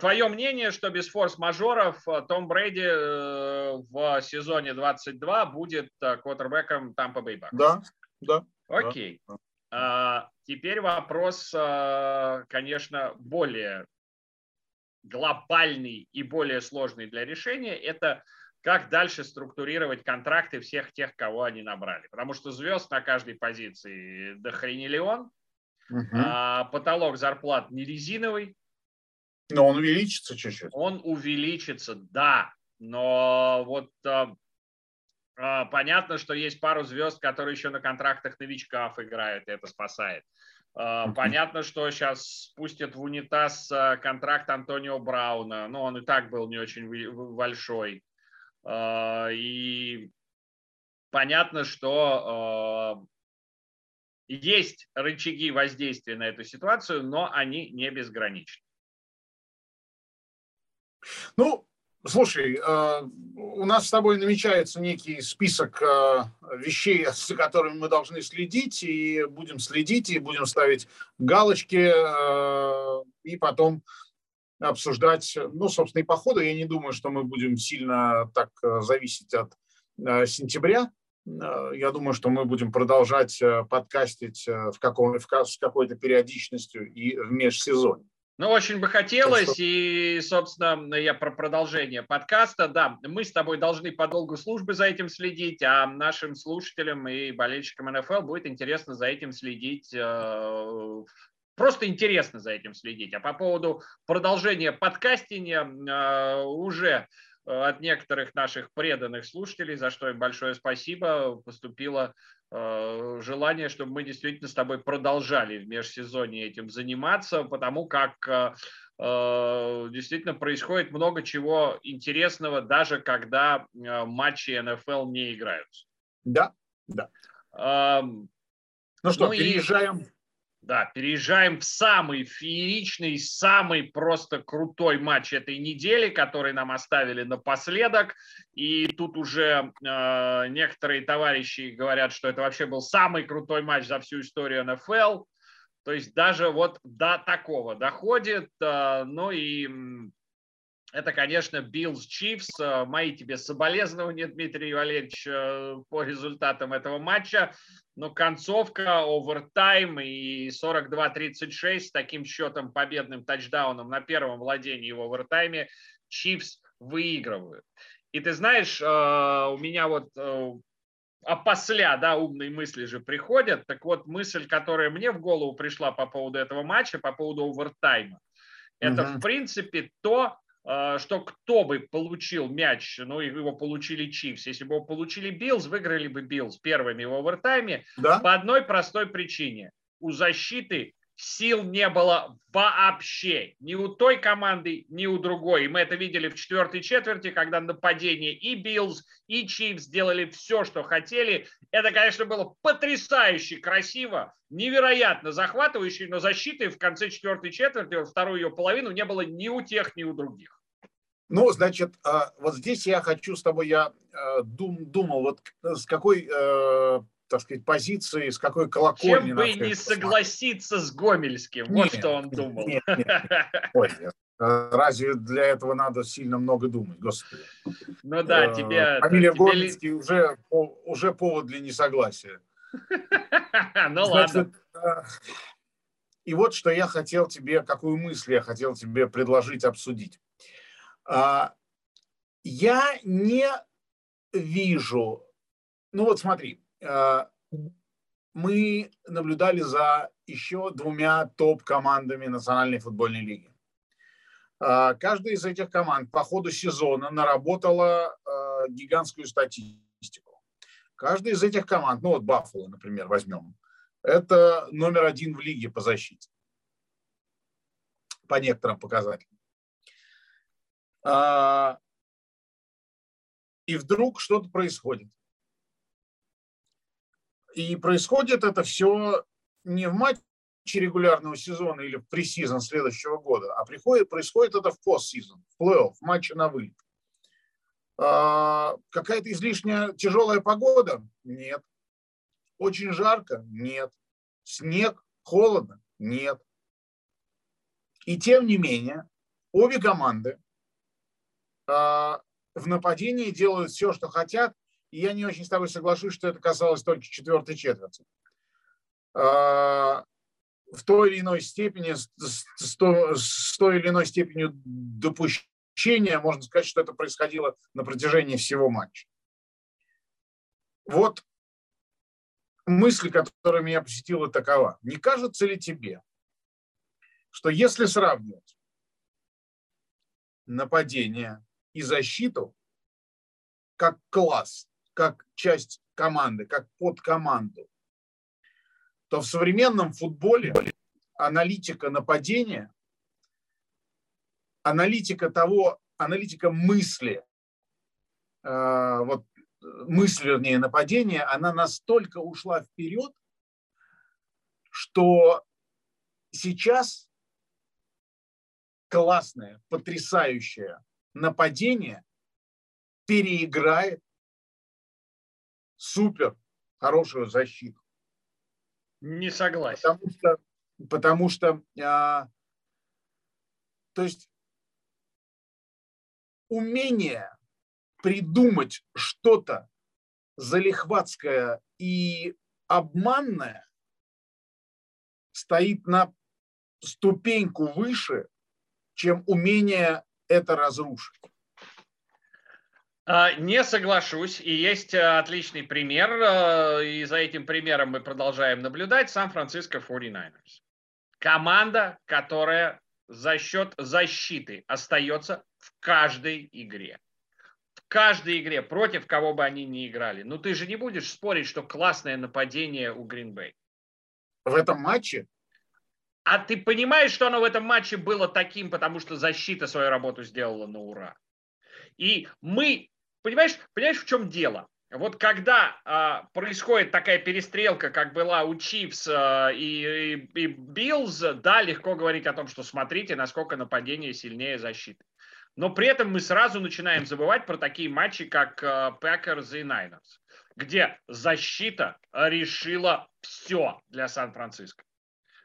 Твое мнение, что без форс-мажоров Том Брейди э, в сезоне 22 будет квотербеком Тампа Бэй Да, да. Окей. Да. А, теперь вопрос, конечно, более глобальный и более сложный для решения. Это как дальше структурировать контракты всех тех, кого они набрали. Потому что звезд на каждой позиции дохренелион, угу. а потолок зарплат не резиновый, но он увеличится чуть-чуть. Он увеличится, да. Но вот а, а, понятно, что есть пару звезд, которые еще на контрактах новичков играют, и это спасает. А, понятно, что сейчас спустят в унитаз а, контракт Антонио Брауна. Но он и так был не очень большой. А, и понятно, что а, есть рычаги воздействия на эту ситуацию, но они не безграничны. Ну, слушай, э, у нас с тобой намечается некий список э, вещей, за которыми мы должны следить, и будем следить, и будем ставить галочки, э, и потом обсуждать, ну, собственно, и по ходу. Я не думаю, что мы будем сильно так зависеть от сентября. Я думаю, что мы будем продолжать подкастить в, каком, в какой-то периодичностью и в межсезонье. Ну, очень бы хотелось, и, собственно, я про продолжение подкаста. Да, мы с тобой должны по долгу службы за этим следить, а нашим слушателям и болельщикам НФЛ будет интересно за этим следить. Э, просто интересно за этим следить. А по поводу продолжения подкастинга э, уже от некоторых наших преданных слушателей, за что им большое спасибо, поступило Э, желание, чтобы мы действительно с тобой продолжали в межсезонье этим заниматься, потому как э, э, действительно происходит много чего интересного, даже когда матчи НФЛ не играются. Да, да. Ну что, ну переезжаем и... Да, переезжаем в самый фееричный, самый просто крутой матч этой недели, который нам оставили напоследок. И тут уже э, некоторые товарищи говорят, что это вообще был самый крутой матч за всю историю НФЛ. То есть даже вот до такого доходит. Э, ну и это, конечно, Bills Chiefs. Э, мои тебе соболезнования, Дмитрий Валерьевич, э, по результатам этого матча. Но концовка, овертайм и 42-36 с таким счетом победным тачдауном на первом владении в овертайме Chiefs выигрывают. И ты знаешь, э, у меня вот опосля, да, умные мысли же приходят. Так вот, мысль, которая мне в голову пришла по поводу этого матча, по поводу овертайма, это, uh-huh. в принципе, то, что кто бы получил мяч, ну, его получили Chiefs. Если бы его получили Биллс, выиграли бы Биллс первыми в овертайме да? по одной простой причине. У защиты сил не было вообще. Ни у той команды, ни у другой. И мы это видели в четвертой четверти, когда нападение и Биллс, и Chiefs сделали все, что хотели. Это, конечно, было потрясающе красиво, невероятно захватывающе, но защиты в конце четвертой четверти, во вторую ее половину, не было ни у тех, ни у других. Ну, значит, а, вот здесь я хочу с тобой, я а, дум, думал, вот с какой, э, так сказать, позиции, с какой колокольни... Чем бы не согласиться с Гомельским, вот что он думал. Нет, нет. Ой, разве для этого надо сильно много думать, господи. Ну да, тебе... Фамилия тебе... Гомельский уже, уже повод для несогласия. Ну ладно. И вот что я хотел тебе, какую мысль я хотел тебе предложить обсудить. Я не вижу, ну вот смотри, мы наблюдали за еще двумя топ-командами Национальной футбольной лиги. А, каждая из этих команд по ходу сезона наработала гигантскую статистику. Каждая из этих команд, ну вот Баффало, например, возьмем, это номер один в лиге по защите по некоторым показателям. И вдруг что-то происходит. И происходит это все не в матче регулярного сезона или в пресизон следующего года, а приходит, происходит это в постсезон, в плей-офф, в матче на вылет. А, какая-то излишняя тяжелая погода? Нет. Очень жарко? Нет. Снег? Холодно? Нет. И тем не менее, обе команды а, в нападении делают все, что хотят. И я не очень с тобой соглашусь, что это касалось только четвертой четверти. А, в той или иной степени, с той или иной степенью допущения, можно сказать, что это происходило на протяжении всего матча. Вот мысль, которая меня посетила, такова. Не кажется ли тебе, что если сравнивать нападение и защиту как класс, как часть команды, как подкоманду, то в современном футболе аналитика нападения, аналитика того, аналитика мысли, э, вот мысль, вернее, нападения, она настолько ушла вперед, что сейчас классное, потрясающее нападение переиграет супер хорошую защиту. Не согласен. Потому что, потому что а, то есть умение придумать что-то залихватское и обманное стоит на ступеньку выше, чем умение это разрушить. А, не соглашусь. И есть э, отличный пример. Э, и за этим примером мы продолжаем наблюдать. Сан-Франциско 49ers. Команда, которая за счет защиты остается в каждой игре. В каждой игре, против кого бы они ни играли. Ну ты же не будешь спорить, что классное нападение у Гринбей. В этом матче? А ты понимаешь, что оно в этом матче было таким, потому что защита свою работу сделала на ура. И мы, понимаешь, понимаешь, в чем дело? Вот когда а, происходит такая перестрелка, как была у Чивс а, и, и, и Биллз, да, легко говорить о том, что смотрите, насколько нападение сильнее защиты. Но при этом мы сразу начинаем забывать про такие матчи, как а, Packers и Niners, где защита решила все для Сан-Франциско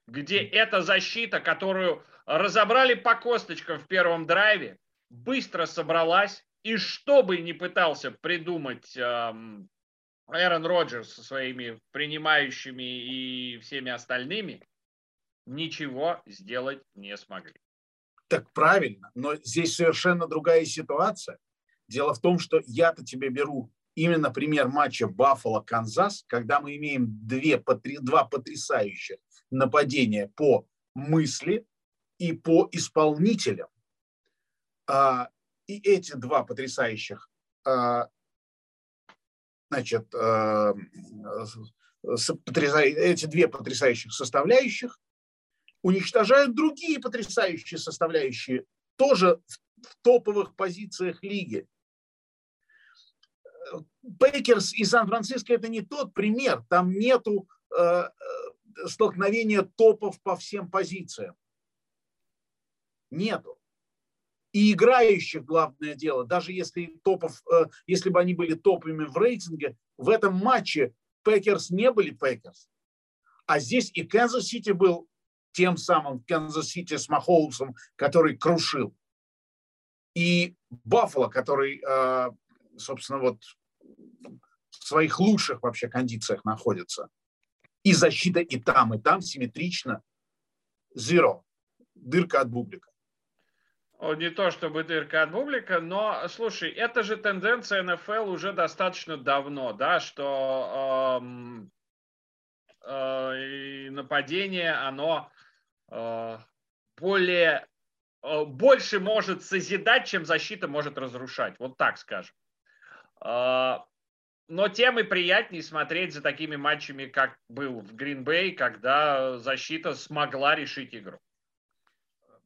где эта защита, которую разобрали по косточкам в первом драйве, быстро собралась, и что бы ни пытался придумать эм, Эрон Роджерс со своими принимающими и всеми остальными, ничего сделать не смогли. Так правильно, но здесь совершенно другая ситуация. Дело в том, что я-то тебе беру именно пример матча Баффало-Канзас, когда мы имеем две, два потрясающих нападения по мысли и по исполнителям. А, и эти два потрясающих, а, значит, а, эти две потрясающих составляющих уничтожают другие потрясающие составляющие, тоже в топовых позициях лиги. Пейкерс и Сан-Франциско это не тот пример. Там нету столкновения топов по всем позициям. Нету. И играющих, главное дело, даже если, топов, э, если бы они были топами в рейтинге, в этом матче Пекерс не были Пекерс. А здесь и Канзас-Сити был тем самым Канзас-Сити с Махоумсом, который крушил. И Баффало, который, э, собственно, вот в своих лучших вообще кондициях находится. И защита и там, и там симметрично. Zero. Дырка от бублика. Не то чтобы дырка от бублика, но, слушай, это же тенденция НФЛ уже достаточно давно, да, что эм, э, нападение, оно э, более, э, больше может созидать, чем защита может разрушать, вот так скажем. Э, но тем и приятнее смотреть за такими матчами, как был в Гринбей, когда защита смогла решить игру.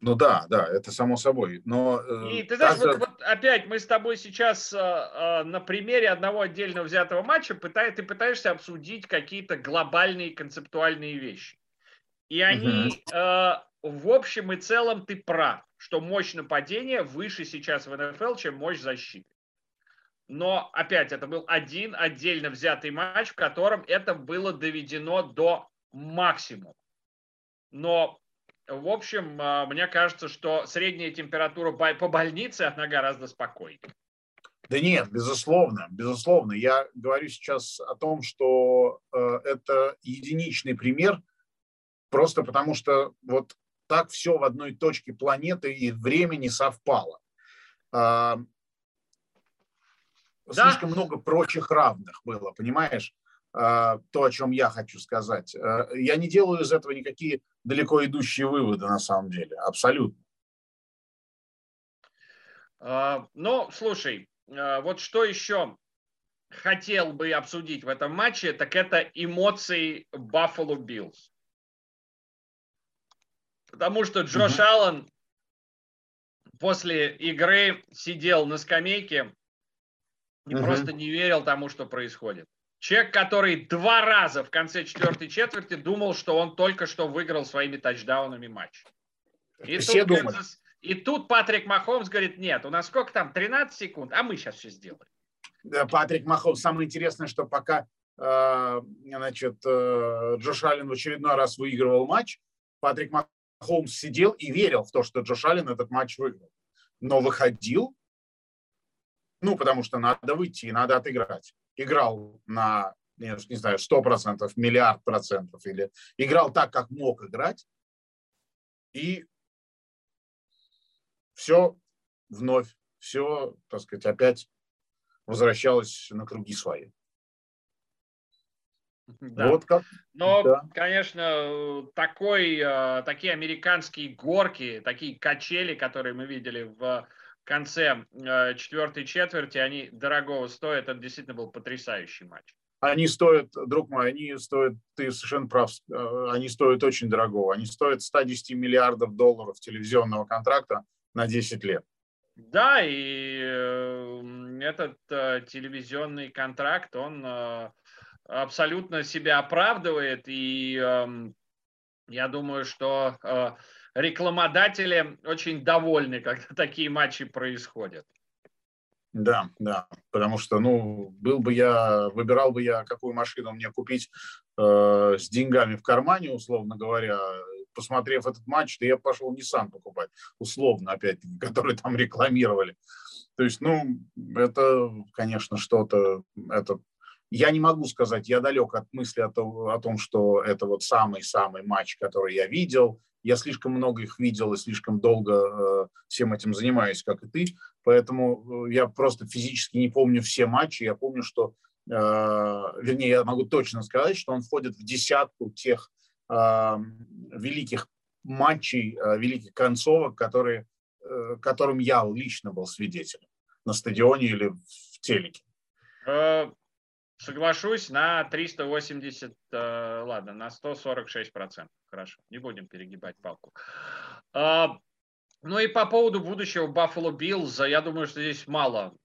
Ну да, да, это само собой. Но, э, и ты знаешь, вот, вот опять мы с тобой сейчас э, на примере одного отдельно взятого матча пытай, ты пытаешься обсудить какие-то глобальные концептуальные вещи. И они, угу. э, в общем и целом, ты прав, что мощь нападения выше сейчас в НФЛ, чем мощь защиты. Но опять это был один отдельно взятый матч, в котором это было доведено до максимума. Но в общем, а, мне кажется, что средняя температура по больнице, она гораздо спокойнее. Да нет, безусловно, безусловно. Я говорю сейчас о том, что э, это единичный пример, просто потому что вот так все в одной точке планеты и времени совпало. Да? Слишком много прочих равных было, понимаешь? Э, то, о чем я хочу сказать. Э, я не делаю из этого никакие далеко идущие выводы на самом деле, абсолютно. А, ну, слушай, а, вот что еще хотел бы обсудить в этом матче, так это эмоции Buffalo Bills. Потому что Джош mm-hmm. Аллен после игры сидел на скамейке и mm-hmm. просто не верил тому, что происходит. Человек, который два раза в конце четвертой четверти думал, что он только что выиграл своими тачдаунами матч. И Все тут, Канзас, и тут Патрик Махомс говорит, нет, у нас сколько там, 13 секунд, а мы сейчас все сделаем. Да, Патрик Махомс, самое интересное, что пока э, значит, э, Джош Аллен в очередной раз выигрывал матч, Патрик Махомс сидел и верил в то, что Джош Аллен этот матч выиграл. Но выходил, ну, потому что надо выйти и надо отыграть играл на, не, не знаю, 100%, миллиард процентов, или играл так, как мог играть, и все вновь, все, так сказать, опять возвращалось на круги свои. Да. Вот как. Но, да. конечно, такой, э, такие американские горки, такие качели, которые мы видели в конце э, четвертой четверти, они дорогого стоят. Это действительно был потрясающий матч. Они стоят, друг мой, они стоят, ты совершенно прав, э, они стоят очень дорогого. Они стоят 110 миллиардов долларов телевизионного контракта на 10 лет. Да, и э, этот телевизионный контракт, он абсолютно себя оправдывает. И эм, я думаю, что рекламодатели очень довольны, когда такие матчи происходят. Да, да, потому что, ну, был бы я, выбирал бы я, какую машину мне купить э, с деньгами в кармане, условно говоря, посмотрев этот матч, то я пошел Nissan покупать, условно, опять который там рекламировали. То есть, ну, это, конечно, что-то, это я не могу сказать, я далек от мысли о том, о том что это вот самый-самый матч, который я видел, я слишком много их видел и слишком долго э, всем этим занимаюсь, как и ты. Поэтому э, я просто физически не помню все матчи. Я помню, что, э, вернее, я могу точно сказать, что он входит в десятку тех великих матчей, великих концовок, которые, которым я лично был свидетелем на стадионе или в телеке. Соглашусь на 380, э, ладно, на 146 процентов. Хорошо, не будем перегибать палку. А, ну и по поводу будущего Buffalo Bills, я думаю, что здесь мало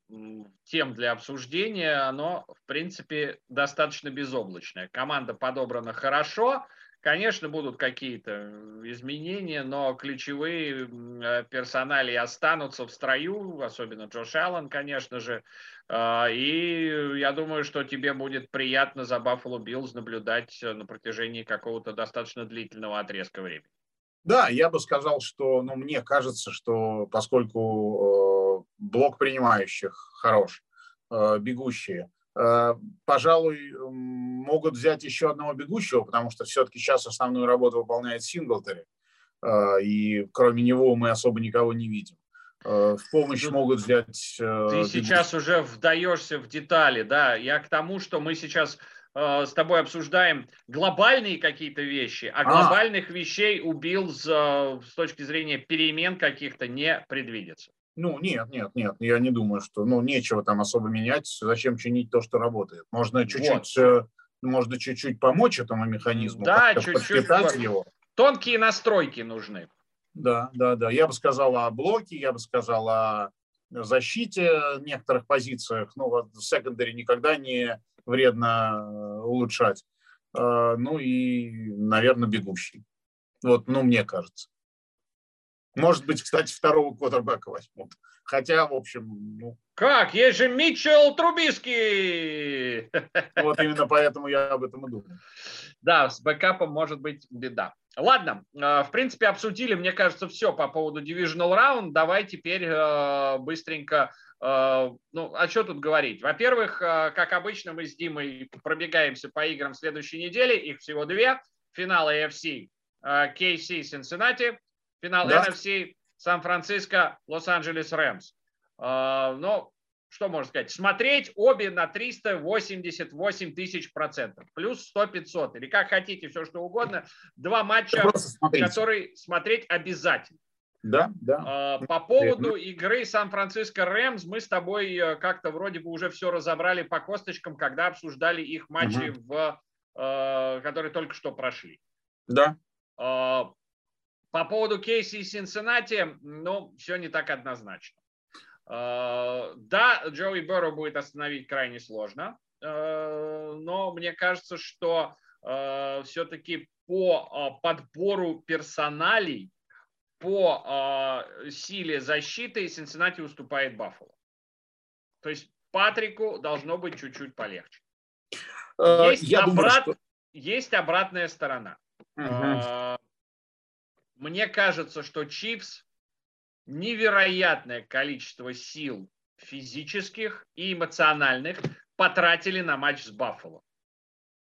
тем для обсуждения. Оно, в принципе, достаточно безоблачное. Команда подобрана хорошо, Конечно, будут какие-то изменения, но ключевые э, персонали останутся в строю, особенно Джош Аллен, конечно же. А, и я думаю, что тебе будет приятно за Баффало Биллз наблюдать на протяжении какого-то достаточно длительного отрезка времени. Да, я бы сказал, что, ну, мне кажется, что поскольку э, блок принимающих хорош, э, бегущие, э, пожалуй, могут взять еще одного бегущего, потому что все-таки сейчас основную работу выполняет Синглтери, э, и кроме него мы особо никого не видим. Э, в помощь ну, могут взять... Э, ты сейчас уже вдаешься в детали, да. Я к тому, что мы сейчас Э, с тобой обсуждаем глобальные какие-то вещи, а, а. глобальных вещей у Биллз э, с точки зрения перемен каких-то не предвидится. Ну, нет, нет, нет, я не думаю, что, ну, нечего там особо менять, зачем чинить то, что работает. Можно чуть-чуть, вот. Э, можно чуть-чуть помочь этому механизму, да, чуть-чуть. его. Тонкие настройки нужны. Да, да, да. Я бы сказал о блоке, я бы сказал о защите некоторых позициях. Ну, вот в секондаре никогда не вредно э, улучшать. Э, ну и, наверное, бегущий. Вот, ну, мне кажется. Может быть, кстати, второго квотербека возьмут. Хотя, в общем, ну... Как? Есть же Митчелл Трубиский! Вот именно поэтому я об этом и думаю. Да, с бэкапом может быть беда. Ладно, э, в принципе, обсудили, мне кажется, все по поводу Divisional Round. Давай теперь быстренько Э, ну, а что тут говорить? Во-первых, э, как обычно, мы с Димой пробегаемся по играм следующей недели. Их всего две. Финал AFC KC Cincinnati, финал да. NFC Сан-Франциско Лос-Анджелес Рэмс. Ну, что можно сказать? Смотреть обе на 388 тысяч процентов. Плюс 100-500. Или как хотите, все что угодно. Два матча, которые смотреть обязательно. Да, да. А, по поводу игры Сан-Франциско Рэмс, мы с тобой э, как-то вроде бы уже все разобрали по косточкам, когда обсуждали их матчи, угу. в, э, которые только что прошли. Да. По поводу Кейси и Синсенати, ну, все не так однозначно. А, да, Джоуи Берро будет остановить крайне сложно, э, но мне кажется, что все-таки по подбору персоналей по э, силе защиты Синсенати уступает Баффало. То есть Патрику должно быть чуть-чуть полегче. Э, есть, Я обрат... думаю, что... есть обратная сторона. Угу. Мне кажется, что Чипс невероятное количество сил физических и эмоциональных потратили на матч с Баффало.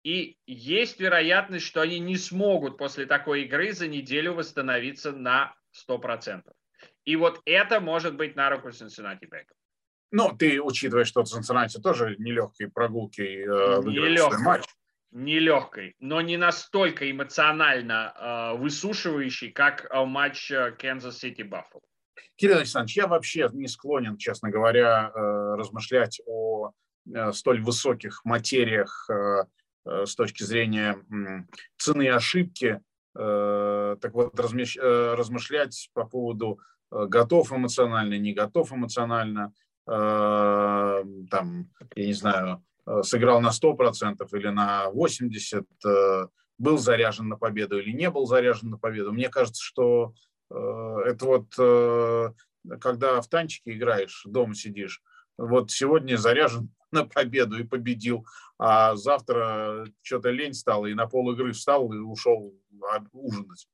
И есть вероятность, что они не смогут после такой игры за неделю восстановиться на 100%. И вот это может быть на руку Cincinnati Bengals. Ну, ты учитывая, что Cincinnati тоже нелегкой прогулки э, нелегкой, матч. Нелегкой, но не настолько эмоционально э, высушивающий, как э, матч Buffalo. Кирилл Александрович, я вообще не склонен, честно говоря, э, размышлять о э, столь высоких материях э, Э, с точки зрения цены ошибки, э, так вот э, размышлять по поводу готов эмоционально, не готов эмоционально, там, я не знаю, сыграл на 100% или на 80%, был заряжен на победу или не был заряжен на победу. Мне кажется, что это вот когда в танчике играешь, дома сидишь, вот сегодня заряжен на победу и победил, а завтра что-то лень стало, и на пол игры встал и ушел ужинать.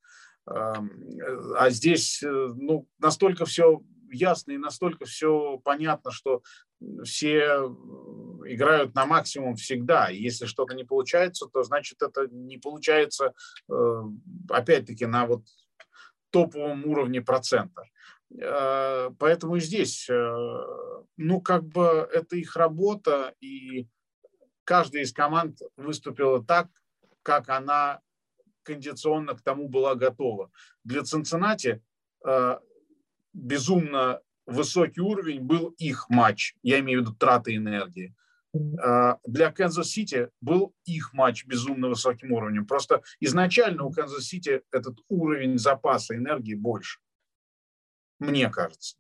А здесь э, ну, настолько все ясно и настолько все понятно, что все играют на максимум всегда. Если что-то не получается, то значит это не получается э, опять-таки на вот топовом уровне процента. Э, поэтому здесь, э, ну, как бы это их работа, и каждая из команд выступила так, как она кондиционно к тому была готова. Для Цинциннати безумно высокий уровень был их матч, я имею в виду траты энергии. Для Канзас-Сити был их матч безумно высоким уровнем. Просто изначально у Канзас-Сити этот уровень запаса энергии больше мне кажется.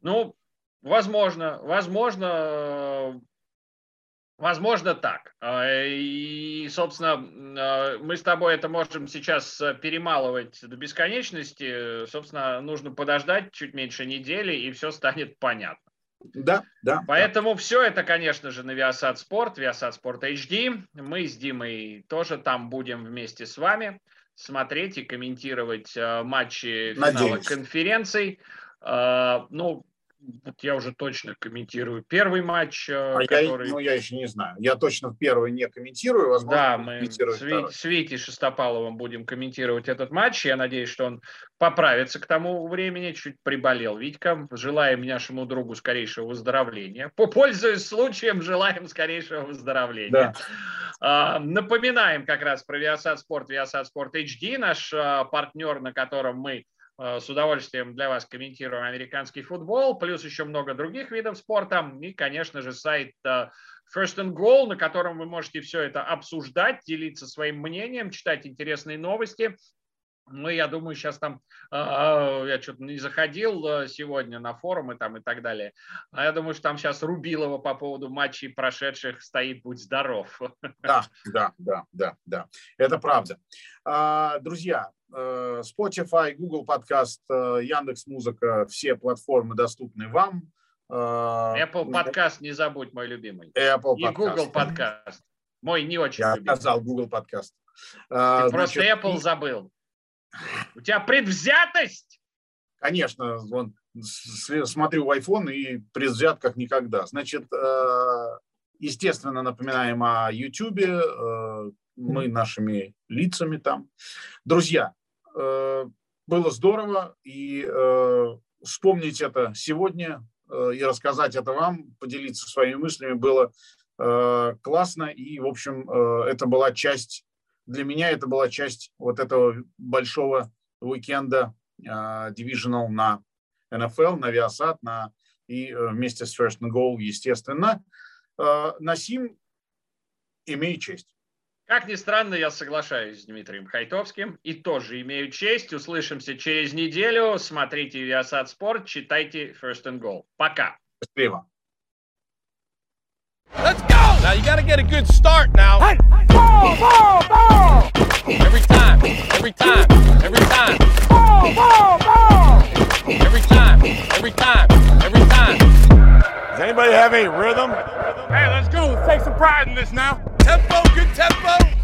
Ну, возможно, возможно, Возможно, так. А, и, собственно, а, мы с тобой это можем сейчас перемалывать до бесконечности. Собственно, нужно подождать чуть меньше недели, и все станет понятно. Да, да. Поэтому да. все это, конечно же, на Viasat Sport, Viasat Sport HD. Мы с Димой тоже там будем вместе с вами смотреть и комментировать э, матчи финала конференций. Э, ну, вот я уже точно комментирую первый матч, э, а который... Я, ну, я еще не знаю. Я точно в первый не комментирую. Возможно, да, мы с, Ви, с Витей Шестопаловым будем комментировать этот матч. Я надеюсь, что он поправится к тому времени. Чуть приболел Витька. Желаем нашему другу скорейшего выздоровления. Попользуясь случаем, желаем скорейшего выздоровления. Да. А, напоминаем как раз про Viasat Sport, Viasat Sport HD, наш а, партнер, на котором мы с удовольствием для вас комментируем американский футбол, плюс еще много других видов спорта. И, конечно же, сайт First and Goal, на котором вы можете все это обсуждать, делиться своим мнением, читать интересные новости ну, я думаю, сейчас там, а, я что-то не заходил э, сегодня на форумы там и так далее. А я думаю, что там сейчас Рубилова по поводу матчей прошедших стоит «Будь здоров». Да, да, да, да, да. Это правда. А, друзья, э, Spotify, Google Подкаст, э, Яндекс Музыка, все платформы доступны вам. Apple Подкаст, не забудь, мой любимый. Apple И Google Подкаст. Мой не очень Я любимый. сказал Google Подкаст. Ты Значит, просто Apple забыл. У тебя предвзятость? Конечно, вон, смотрю в iPhone и предвзят как никогда. Значит, э, естественно, напоминаем о YouTube, э, мы нашими лицами там. Друзья, э, было здорово, и вспомнить это сегодня и рассказать это вам, поделиться своими мыслями было классно, и, в общем, это была часть для меня это была часть вот этого большого уикенда Divisional на NFL, на Viasat, на, и э, вместе с First and Goal, естественно. Э, Насим, имею честь. Как ни странно, я соглашаюсь с Дмитрием Хайтовским и тоже имею честь. Услышимся через неделю. Смотрите Viasat Sport, читайте First and Goal. Пока. Счастливо. Let's go! Now you got to get a good start now. Hey, ball, ball, ball! Every time, every time, every time. Ball, ball, ball! Every time, every time, every time. Does anybody have any rhythm? Hey, let's go. Let's take some pride in this now. Tempo, good tempo.